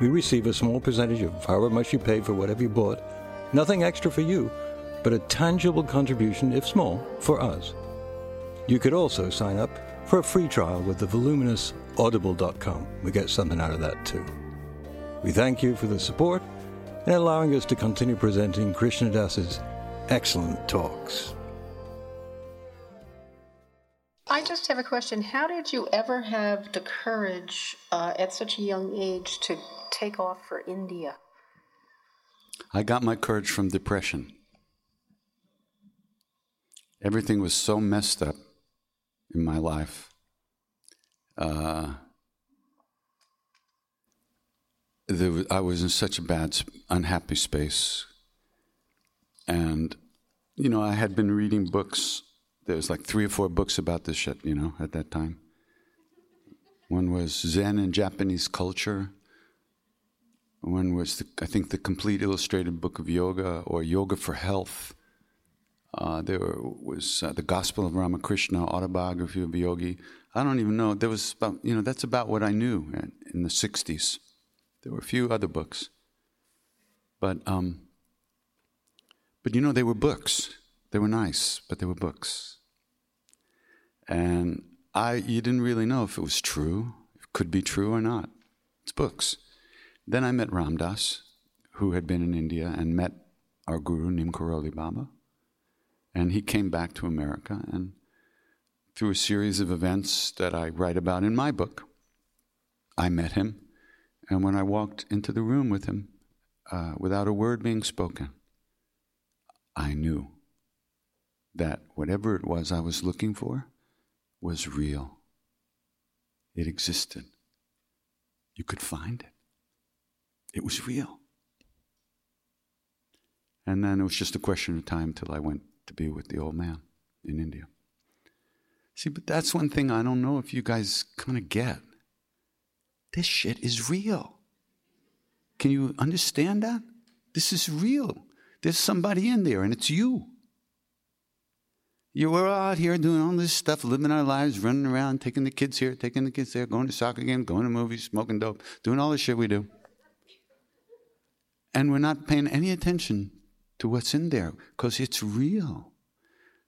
We receive a small percentage of however much you paid for whatever you bought. Nothing extra for you, but a tangible contribution, if small, for us. You could also sign up for a free trial with the voluminous audible.com. We get something out of that too. We thank you for the support and allowing us to continue presenting Krishna Das's excellent talks. I just have a question. How did you ever have the courage uh, at such a young age to take off for India? I got my courage from depression. Everything was so messed up in my life. Uh, was, I was in such a bad, unhappy space. And, you know, I had been reading books. There was like three or four books about this shit, you know, at that time. One was Zen and Japanese Culture. One was, the, I think, the complete illustrated book of yoga or Yoga for Health. Uh, there was uh, the Gospel of Ramakrishna, autobiography of a yogi. I don't even know. There was about, you know, that's about what I knew in the 60s. There were a few other books. But, um, but you know, they were books. They were nice, but they were books. And I, you didn't really know if it was true, it could be true or not. It's books. Then I met Ram Dass, who had been in India and met our guru, Neem Karoli Baba. And he came back to America, and through a series of events that I write about in my book, I met him. And when I walked into the room with him, uh, without a word being spoken, I knew that whatever it was I was looking for was real. It existed. You could find it. It was real. And then it was just a question of time till I went to be with the old man in India. See, but that's one thing I don't know if you guys kind of get. This shit is real. Can you understand that? This is real. There's somebody in there, and it's you. You were out here doing all this stuff, living our lives, running around, taking the kids here, taking the kids there, going to soccer games, going to movies, smoking dope, doing all the shit we do. And we're not paying any attention to what's in there because it's real.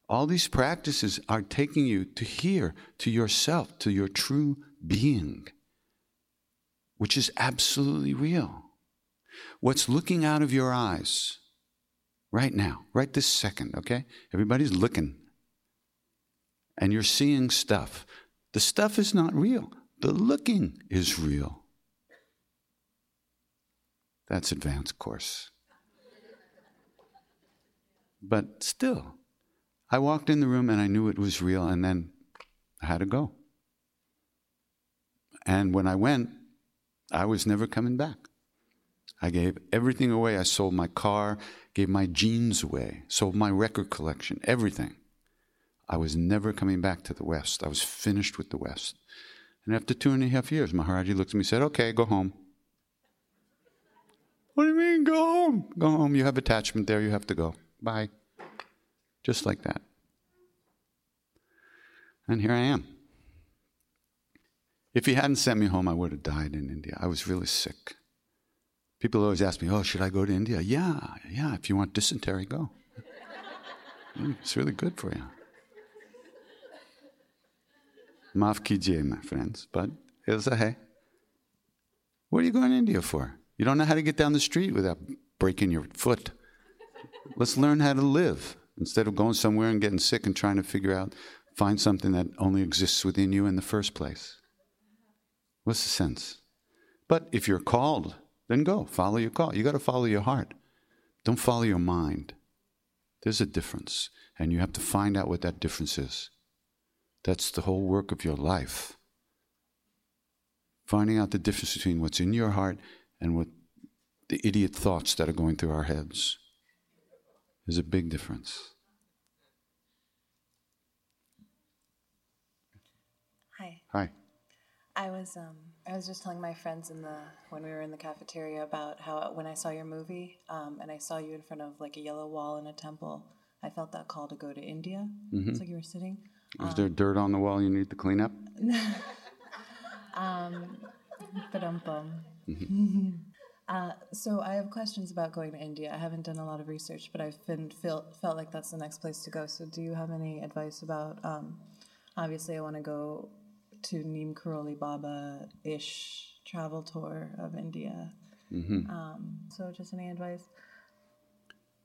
All these practices are taking you to here, to yourself, to your true being, which is absolutely real. What's looking out of your eyes right now, right this second, okay? Everybody's looking. And you're seeing stuff. The stuff is not real, the looking is real. That's advanced course. But still, I walked in the room and I knew it was real, and then I had to go. And when I went, I was never coming back. I gave everything away. I sold my car, gave my jeans away, sold my record collection, everything. I was never coming back to the West. I was finished with the West. And after two and a half years, Maharaji looked at me and said, Okay, go home. What do you mean, go home? Go home. You have attachment there. You have to go. Bye. Just like that. And here I am. If he hadn't sent me home, I would have died in India. I was really sick. People always ask me, Oh, should I go to India? Yeah, yeah. If you want dysentery, go. it's really good for you. Maaf my friends, but it's a hey. What are you going to India for? You don't know how to get down the street without breaking your foot. Let's learn how to live instead of going somewhere and getting sick and trying to figure out, find something that only exists within you in the first place. What's the sense? But if you're called, then go. Follow your call. You got to follow your heart. Don't follow your mind. There's a difference, and you have to find out what that difference is. That's the whole work of your life. Finding out the difference between what's in your heart and what the idiot thoughts that are going through our heads. There's a big difference. Hi. Hi. I was um I was just telling my friends in the when we were in the cafeteria about how when I saw your movie um, and I saw you in front of like a yellow wall in a temple, I felt that call to go to India. Mm-hmm. It's like you were sitting. Is there dirt on the wall you need to clean up? Um bum. Uh, so I have questions about going to India. I haven't done a lot of research, but I've been feel, felt like that's the next place to go. So do you have any advice about? Um, obviously, I want to go to Neem Karoli Baba ish travel tour of India. Um, so just any advice?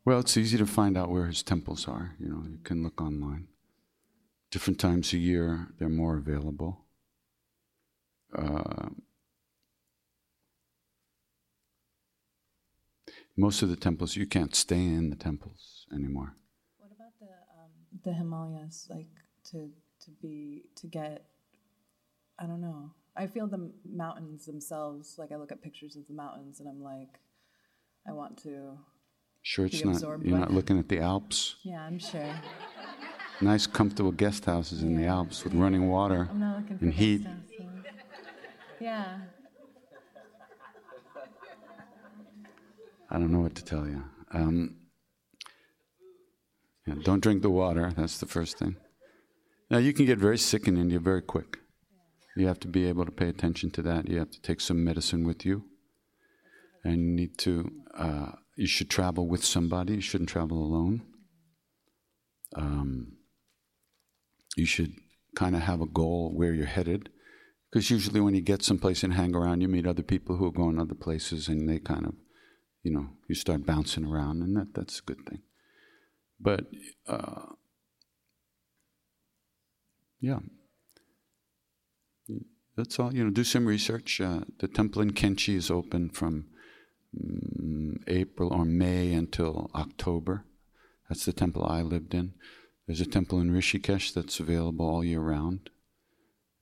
Well, it's easy to find out where his temples are. You know, you can look online. Different times a year, they're more available. Uh, most of the temples, you can't stay in the temples anymore. What about the um, the Himalayas? Like to to be to get, I don't know. I feel the mountains themselves. Like I look at pictures of the mountains, and I'm like, I want to. Sure, it's not. You're not looking at the Alps. Yeah, I'm sure. Nice, comfortable guest houses in the Alps with running water I'm not looking for and heat. Yeah. I don't know what to tell you. Um, yeah, don't drink the water. That's the first thing. Now, you can get very sick in India very quick. You have to be able to pay attention to that. You have to take some medicine with you. And you need to, uh, you should travel with somebody. You shouldn't travel alone. Um, you should kind of have a goal where you're headed. Because usually when you get someplace and hang around, you meet other people who are going other places and they kind of you know, you start bouncing around, and that, that's a good thing. But, uh, yeah. That's all. You know, do some research. Uh, the temple in Kainchi is open from mm, April or May until October. That's the temple I lived in. There's a temple in Rishikesh that's available all year round.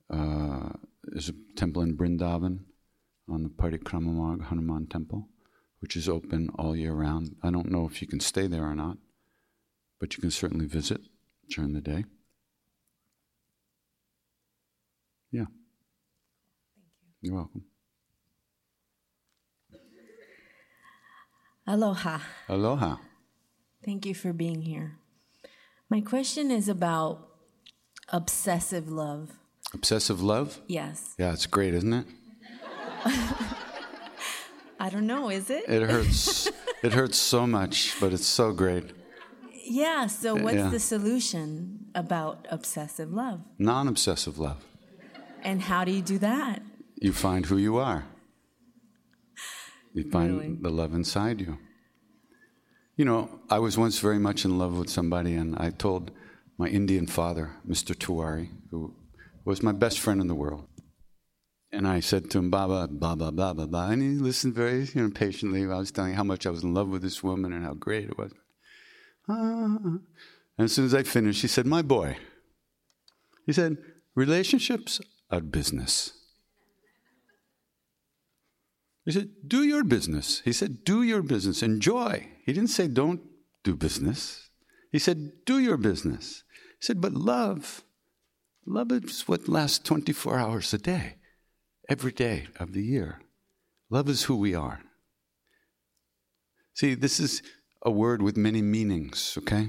Uh, there's a temple in Brindavan on the Parikrama Marg Hanuman temple which is open all year round. I don't know if you can stay there or not, but you can certainly visit during the day. Yeah. Thank you. You're welcome. Aloha. Aloha. Thank you for being here. My question is about obsessive love. Obsessive love? Yes. Yeah, it's great, isn't it? I don't know, is it? It hurts. it hurts so much, but it's so great. Yeah, so what's Yeah. the solution about obsessive love? Non obsessive love. And how do you do that? You find who you are, you find Really? the love inside you. You know, I was once very much in love with somebody, and I told my Indian father, Mr. Tiwari, who was my best friend in the world. And I said to him, Baba, Baba, Baba, Baba. And he listened very you know, patiently. I was telling how much I was in love with this woman and how great it was. Ah. And as soon as I finished, he said, My boy, he said, relationships are business. He said, Do your business. He said, Do your business. Enjoy. He didn't say, Don't do business. He said, Do your business. He said, But love, love is what lasts 24 hours a day, every day of the year. Love is who we are. See, this is a word with many meanings, okay?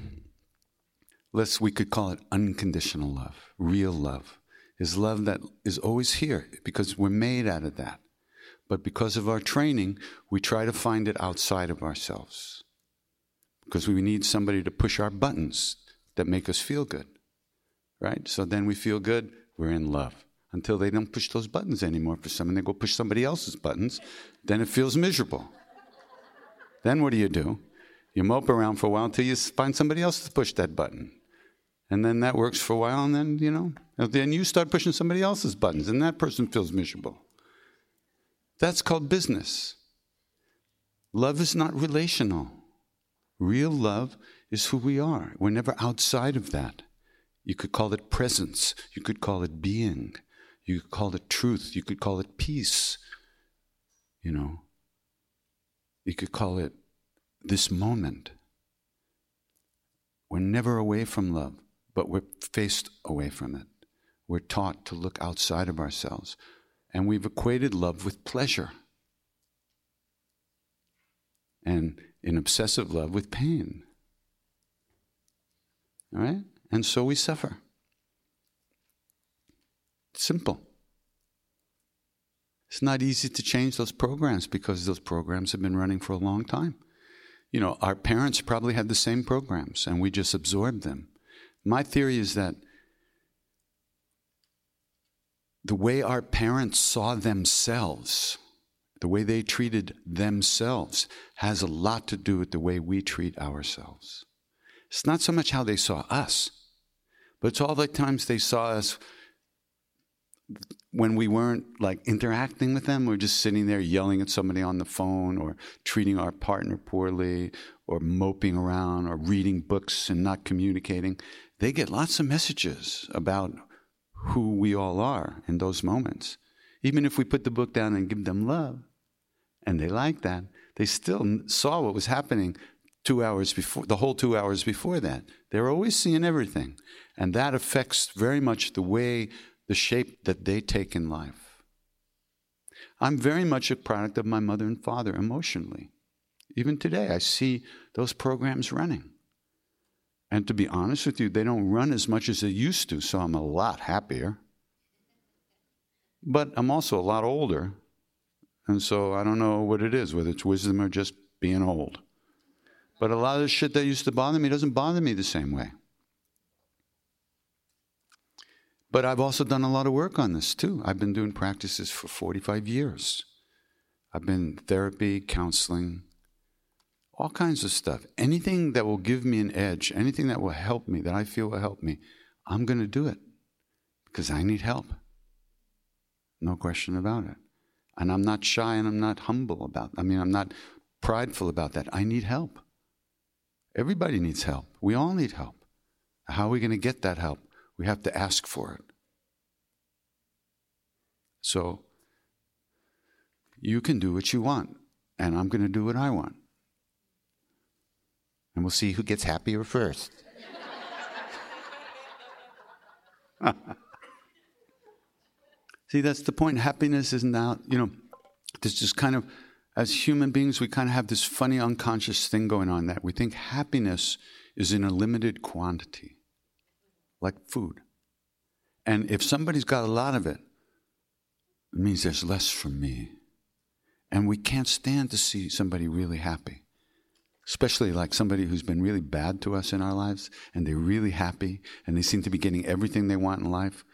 Let's, we could call it unconditional love, real love. Is love that is always here because we're made out of that. But because of our training, we try to find it outside of ourselves. Because we need somebody to push our buttons that make us feel good. Right? So then we feel good, we're in love. Until they don't push those buttons anymore for someone, they go push somebody else's buttons, then it feels miserable. Then what do you do? You mope around for a while until you find somebody else to push that button. And then that works for a while, and then, you know, then you start pushing somebody else's buttons, and that person feels miserable. That's called business. Love is not relational. Real love is who we are. We're never outside of that. You could call it presence. You could call it being. You could call it truth. You could call it peace. You know. You could call it this moment. We're never away from love, but we're faced away from it. We're taught to look outside of ourselves. And we've equated love with pleasure. And in obsessive love with pain. All right? And so we suffer. Simple. It's not easy to change those programs because those programs have been running for a long time. You know, our parents probably had the same programs and we just absorbed them. My theory is that the way our parents saw themselves, the way they treated themselves, has a lot to do with the way we treat ourselves. It's not so much how they saw us, but it's all the times they saw us when we weren't like interacting with them, we are just sitting there yelling at somebody on the phone or treating our partner poorly or moping around or reading books and not communicating. They get lots of messages about who we all are in those moments. Even if we put the book down and give them love, and they like that, they still saw what was happening two hours before, the whole two hours before that. They're always seeing everything. And that affects very much the way, the shape that they take in life. I'm very much a product of my mother and father emotionally. Even today, I see those programs running. And to be honest with you, they don't run as much as they used to, so I'm a lot happier. But I'm also a lot older, and so I don't know what it is, whether it's wisdom or just being old. But a lot of the shit that used to bother me doesn't bother me the same way. But I've also done a lot of work on this too. I've been doing practices for 45 years. I've been therapy, counseling, all kinds of stuff. Anything that will give me an edge, anything that will help me, that I feel will help me, I'm going to do it because I need help. No question about it. And I'm not shy and I'm not humble about I mean, I'm not prideful about that. I need help. Everybody needs help. We all need help. How are we going to get that help? We have to ask for it. So, you can do what you want, and I'm going to do what I want and we'll see who gets happier first. see, that's the point. Happiness is now, you know, there's just kind of, as human beings, we kind of have this funny unconscious thing going on that we think happiness is in a limited quantity, like food. And if somebody's got a lot of it, it means there's less for me. And we can't stand to see somebody really happy especially like somebody who's been really bad to us in our lives and they're really happy and they seem to be getting everything they want in life.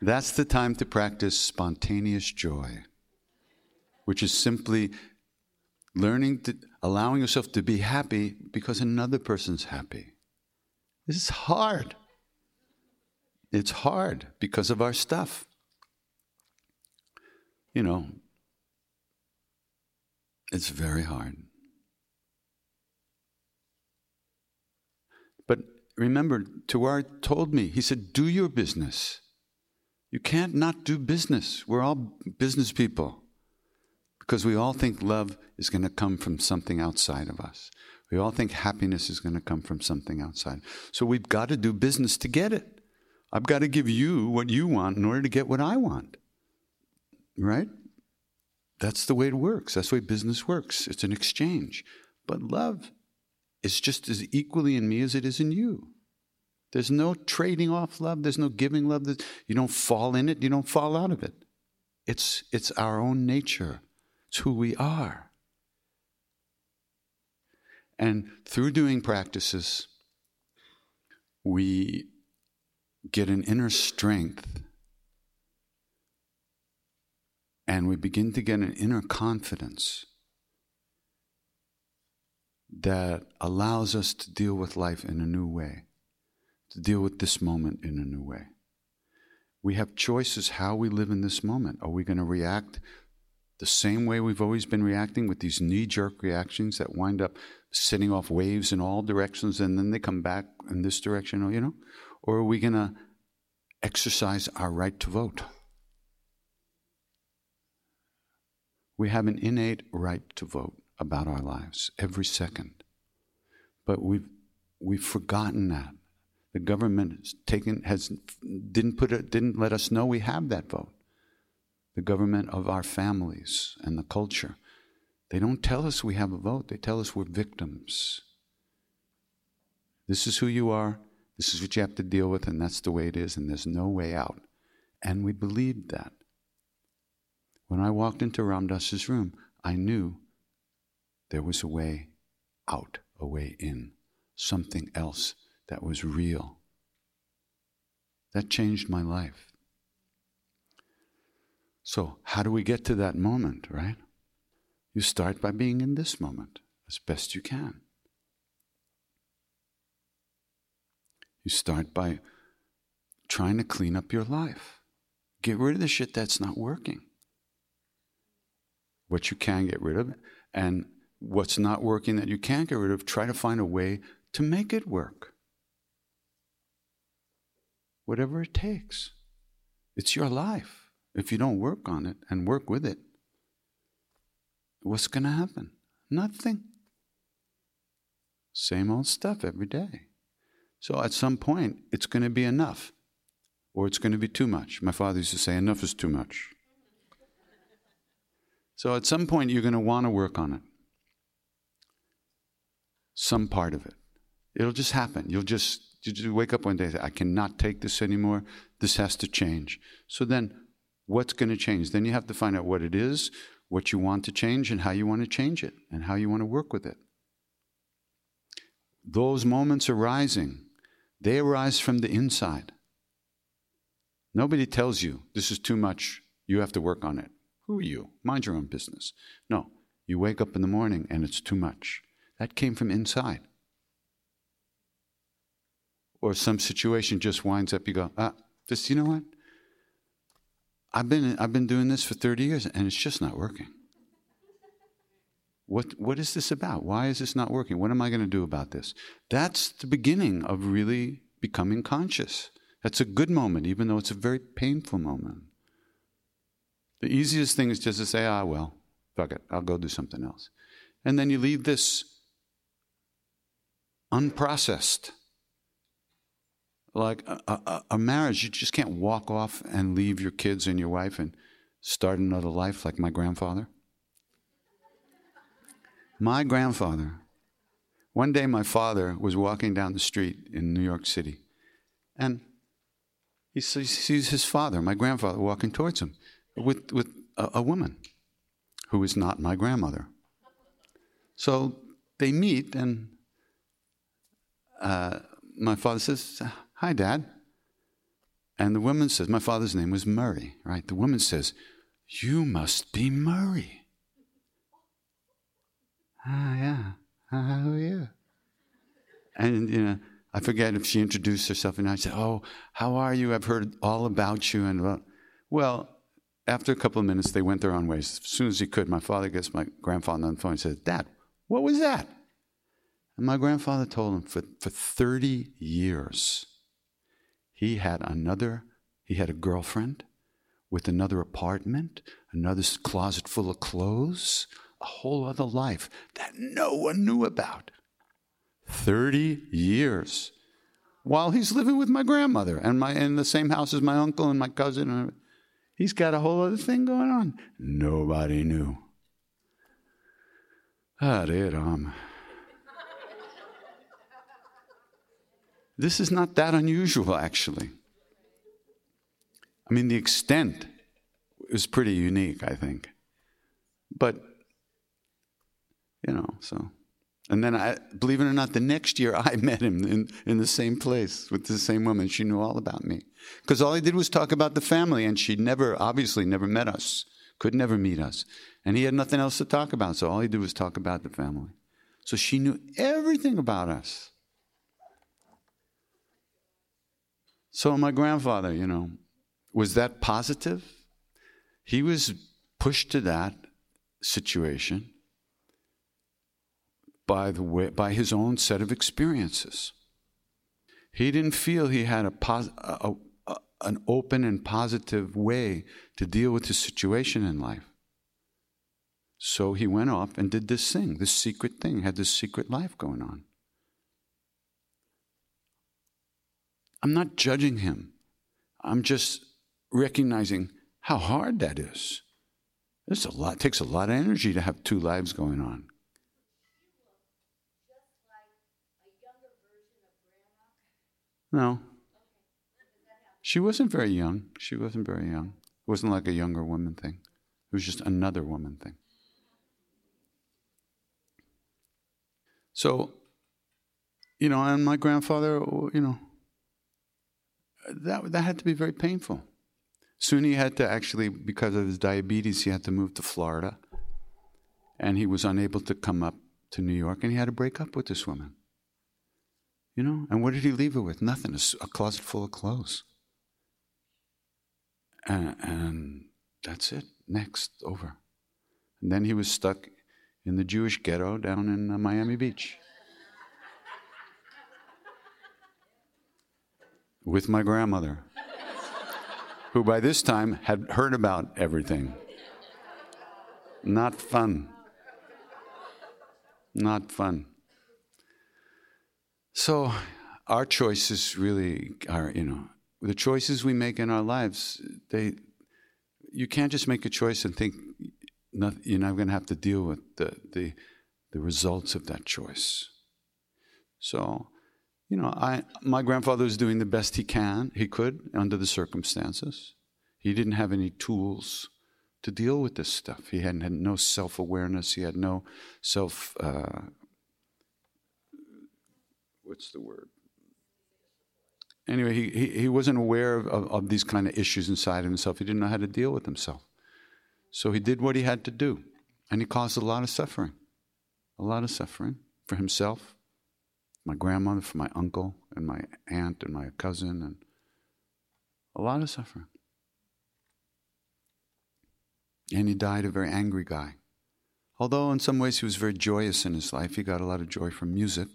That's the time to practice spontaneous joy, which is simply learning to, allowing yourself to be happy because another person's happy. This is hard. It's hard because of our stuff. You know, it's very hard. But remember, Tiwari told me, he said, do your business. You can't not do business. We're all business people because we all think love is going to come from something outside of us. We all think happiness is going to come from something outside. So we've got to do business to get it. I've got to give you what you want in order to get what I want. Right? That's the way it works. That's the way business works. It's an exchange. But love is just as equally in me as it is in you. There's no trading off love. There's no giving love. You don't fall in it. You don't fall out of it. It's, it's our own nature. It's who we are. And through doing practices, we get an inner strength and we begin to get an inner confidence that allows us to deal with life in a new way, to deal with this moment in a new way. We have choices how we live in this moment. Are we going to react the same way we've always been reacting with these knee jerk reactions that wind up sending off waves in all directions and then they come back in this direction, or, you know? Or are we going to exercise our right to vote? We have an innate right to vote about our lives every second. But we've, we've forgotten that. The government has taken, has, didn't, put it, didn't let us know we have that vote. The government of our families and the culture. They don't tell us we have a vote, they tell us we're victims. This is who you are, this is what you have to deal with, and that's the way it is, and there's no way out. And we believed that. When I walked into Ram Dass's room, I knew there was a way out, a way in, something else that was real. That changed my life. So, how do we get to that moment, right? You start by being in this moment as best you can. You start by trying to clean up your life. Get rid of the shit that's not working. What you can get rid of, and what's not working that you can't get rid of, try to find a way to make it work. Whatever it takes. It's your life. If you don't work on it and work with it, what's going to happen? Nothing. Same old stuff every day. So at some point, it's going to be enough, or it's going to be too much. My father used to say, enough is too much. So at some point, you're going to want to work on it. Some part of it. It'll just happen. You'll just, you just wake up one day and say, I cannot take this anymore. This has to change. So then, what's going to change? Then you have to find out what it is, what you want to change, and how you want to change it, and how you want to work with it. Those moments arising they arise from the inside. Nobody tells you this is too much, you have to work on it. Who are you? Mind your own business. No, you wake up in the morning and it's too much. That came from inside. Or some situation just winds up, you go, ah, this, you know what? I've been, I've been doing this for 30 years and it's just not working. What, what is this about? Why is this not working? What am I going to do about this? That's the beginning of really becoming conscious. That's a good moment, even though it's a very painful moment. The easiest thing is just to say, ah, well, fuck it, I'll go do something else. And then you leave this unprocessed. Like a, a, a, marriage, you just can't walk off and leave your kids and your wife and start another life like my grandfather. My grandfather, one day my father was walking down the street in New York City, and he sees his father, my grandfather, walking towards him with, with a, a woman who is not my grandmother. So they meet, and uh, my father says, Hi, Dad. And the woman says, My father's name was Murray, right? The woman says, You must be Murray. Ah, yeah. How are you? And, you know, I forget if she introduced herself, and I said, Oh, how are you? I've heard all about you. And, well, after a couple of minutes, they went their own ways. As soon as he could, my father gets my grandfather on the phone and says, Dad, what was that? And my grandfather told him for, for 30 years, he had another, he had a girlfriend with another apartment, another closet full of clothes, a whole other life that no one knew about. 30 years while he's living with my grandmother and my in the same house as my uncle and my cousin. He's got a whole other thing going on. Nobody knew. Ah, Hare Ram. Um. This is not that unusual, actually. I mean, the extent is pretty unique, I think. But you know, so. And then I, believe it or not, the next year I met him in, in the same place with the same woman. She knew all about me. Because all he did was talk about the family, and she never, obviously, never met us, could never meet us. And he had nothing else to talk about, so all he did was talk about the family. So she knew everything about us. So my grandfather, you know, was that positive? He was pushed to that situation by, the way, by his own set of experiences. He didn't feel he had a, pos- a, a, an open and positive way to deal with his situation in life. So he went off and did this thing, this secret thing, had this secret life going on. I'm not judging him. I'm just recognizing how hard that is. It's a lot, takes a lot of energy to have two lives going on. No. She wasn't very young. She wasn't very young. It wasn't like a younger woman thing. It was just another woman thing. So, you know, and my grandfather, you know, that, that had to be very painful. Soon he had to actually, because of his diabetes, he had to move to Florida. And he was unable to come up to New York, and he had to break up with this woman. You know, and what did he leave her with? Nothing, a closet full of clothes. And, and that's it. Next, over. And then he was stuck in the Jewish ghetto down in uh, Miami Beach. with my grandmother, who by this time had heard about everything. Not fun. Not fun. So, our choices really are, you know, the choices we make in our lives, they, you can't just make a choice and think not, you're not going to have to deal with the, the, the results of that choice. So, you know, I, my grandfather was doing the best he can, he could, under the circumstances. He didn't have any tools to deal with this stuff. He had, had no self awareness. He had no self, uh, what's the word? Anyway, he, he, he wasn't aware of, of, of these kind of issues inside of himself. He didn't know how to deal with himself. So he did what he had to do. And he caused a lot of suffering. A lot of suffering for himself my grandmother, for my uncle, and my aunt, and my cousin, and a lot of suffering. And he died a very angry guy. Although in some ways he was very joyous in his life, he got a lot of joy from music.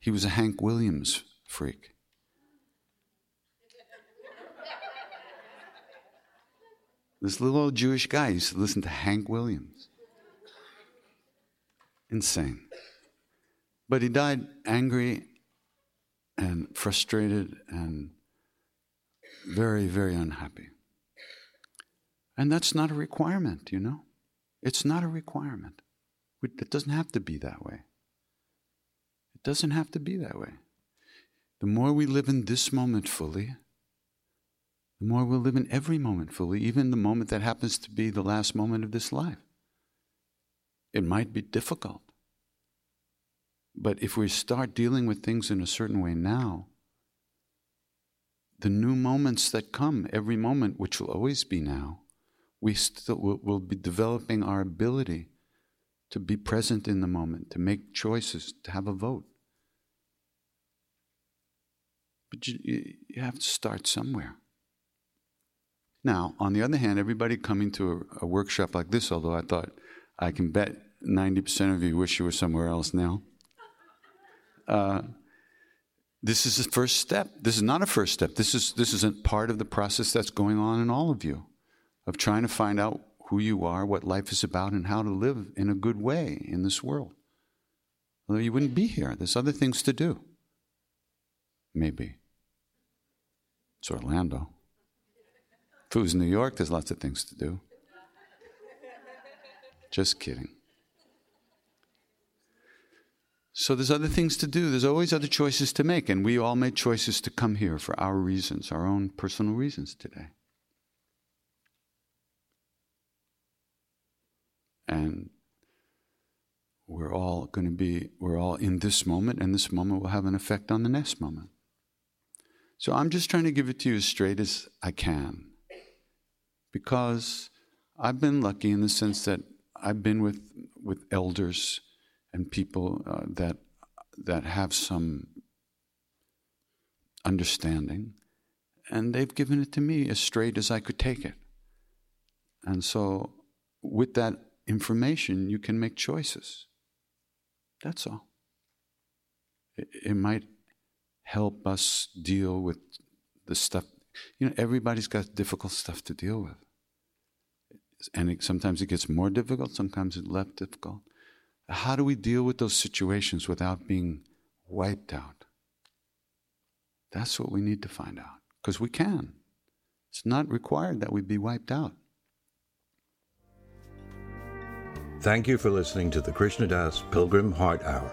He was a Hank Williams freak. This little old Jewish guy used to listen to Hank Williams. Insane. But he died angry and frustrated and very, very unhappy. And that's not a requirement, you know? It's not a requirement. It doesn't have to be that way. Doesn't have to be that way. The more we live in this moment fully, the more we'll live in every moment fully, even the moment that happens to be the last moment of this life. It might be difficult. But if we start dealing with things in a certain way now, the new moments that come, every moment, which will always be now, we still will, will be developing our ability to be present in the moment, to make choices, to have a vote. But you, you have to start somewhere. Now, on the other hand, everybody coming to a, a workshop like this, although I thought I can bet 90% of you wish you were somewhere else now. Uh, this is the first step. This is not a first step. This is this is a part of the process that's going on in all of you, of trying to find out who you are, what life is about, and how to live in a good way in this world. Although you wouldn't be here, there's other things to do. Maybe. It's Orlando. If it was New York, there's lots of things to do. Just kidding. So there's other things to do. There's always other choices to make. And we all made choices to come here for our reasons, our own personal reasons today. And we're all going to be, we're all in this moment, and this moment will have an effect on the next moment. So I'm just trying to give it to you as straight as I can. Because I've been lucky in the sense that I've been with, with elders and people uh, that that have some understanding, and they've given it to me as straight as I could take it. And so, with that information, you can make choices. That's all. It, it might help us deal with the stuff. You know, everybody's got difficult stuff to deal with. and it, sometimes it gets more difficult, sometimes it's less difficult. How do we deal with those situations without being wiped out? That's what we need to find out, because we can. It's not required that we be wiped out. Thank you for listening to the Krishna Das Pilgrim Heart Hour.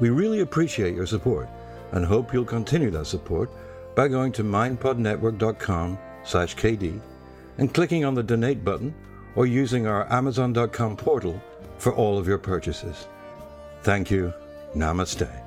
We really appreciate your support and hope you'll continue that support by going to mindpodnetwork.com slash KD and clicking on the donate button or using our amazon.com portal for all of your purchases. Thank you. Namaste.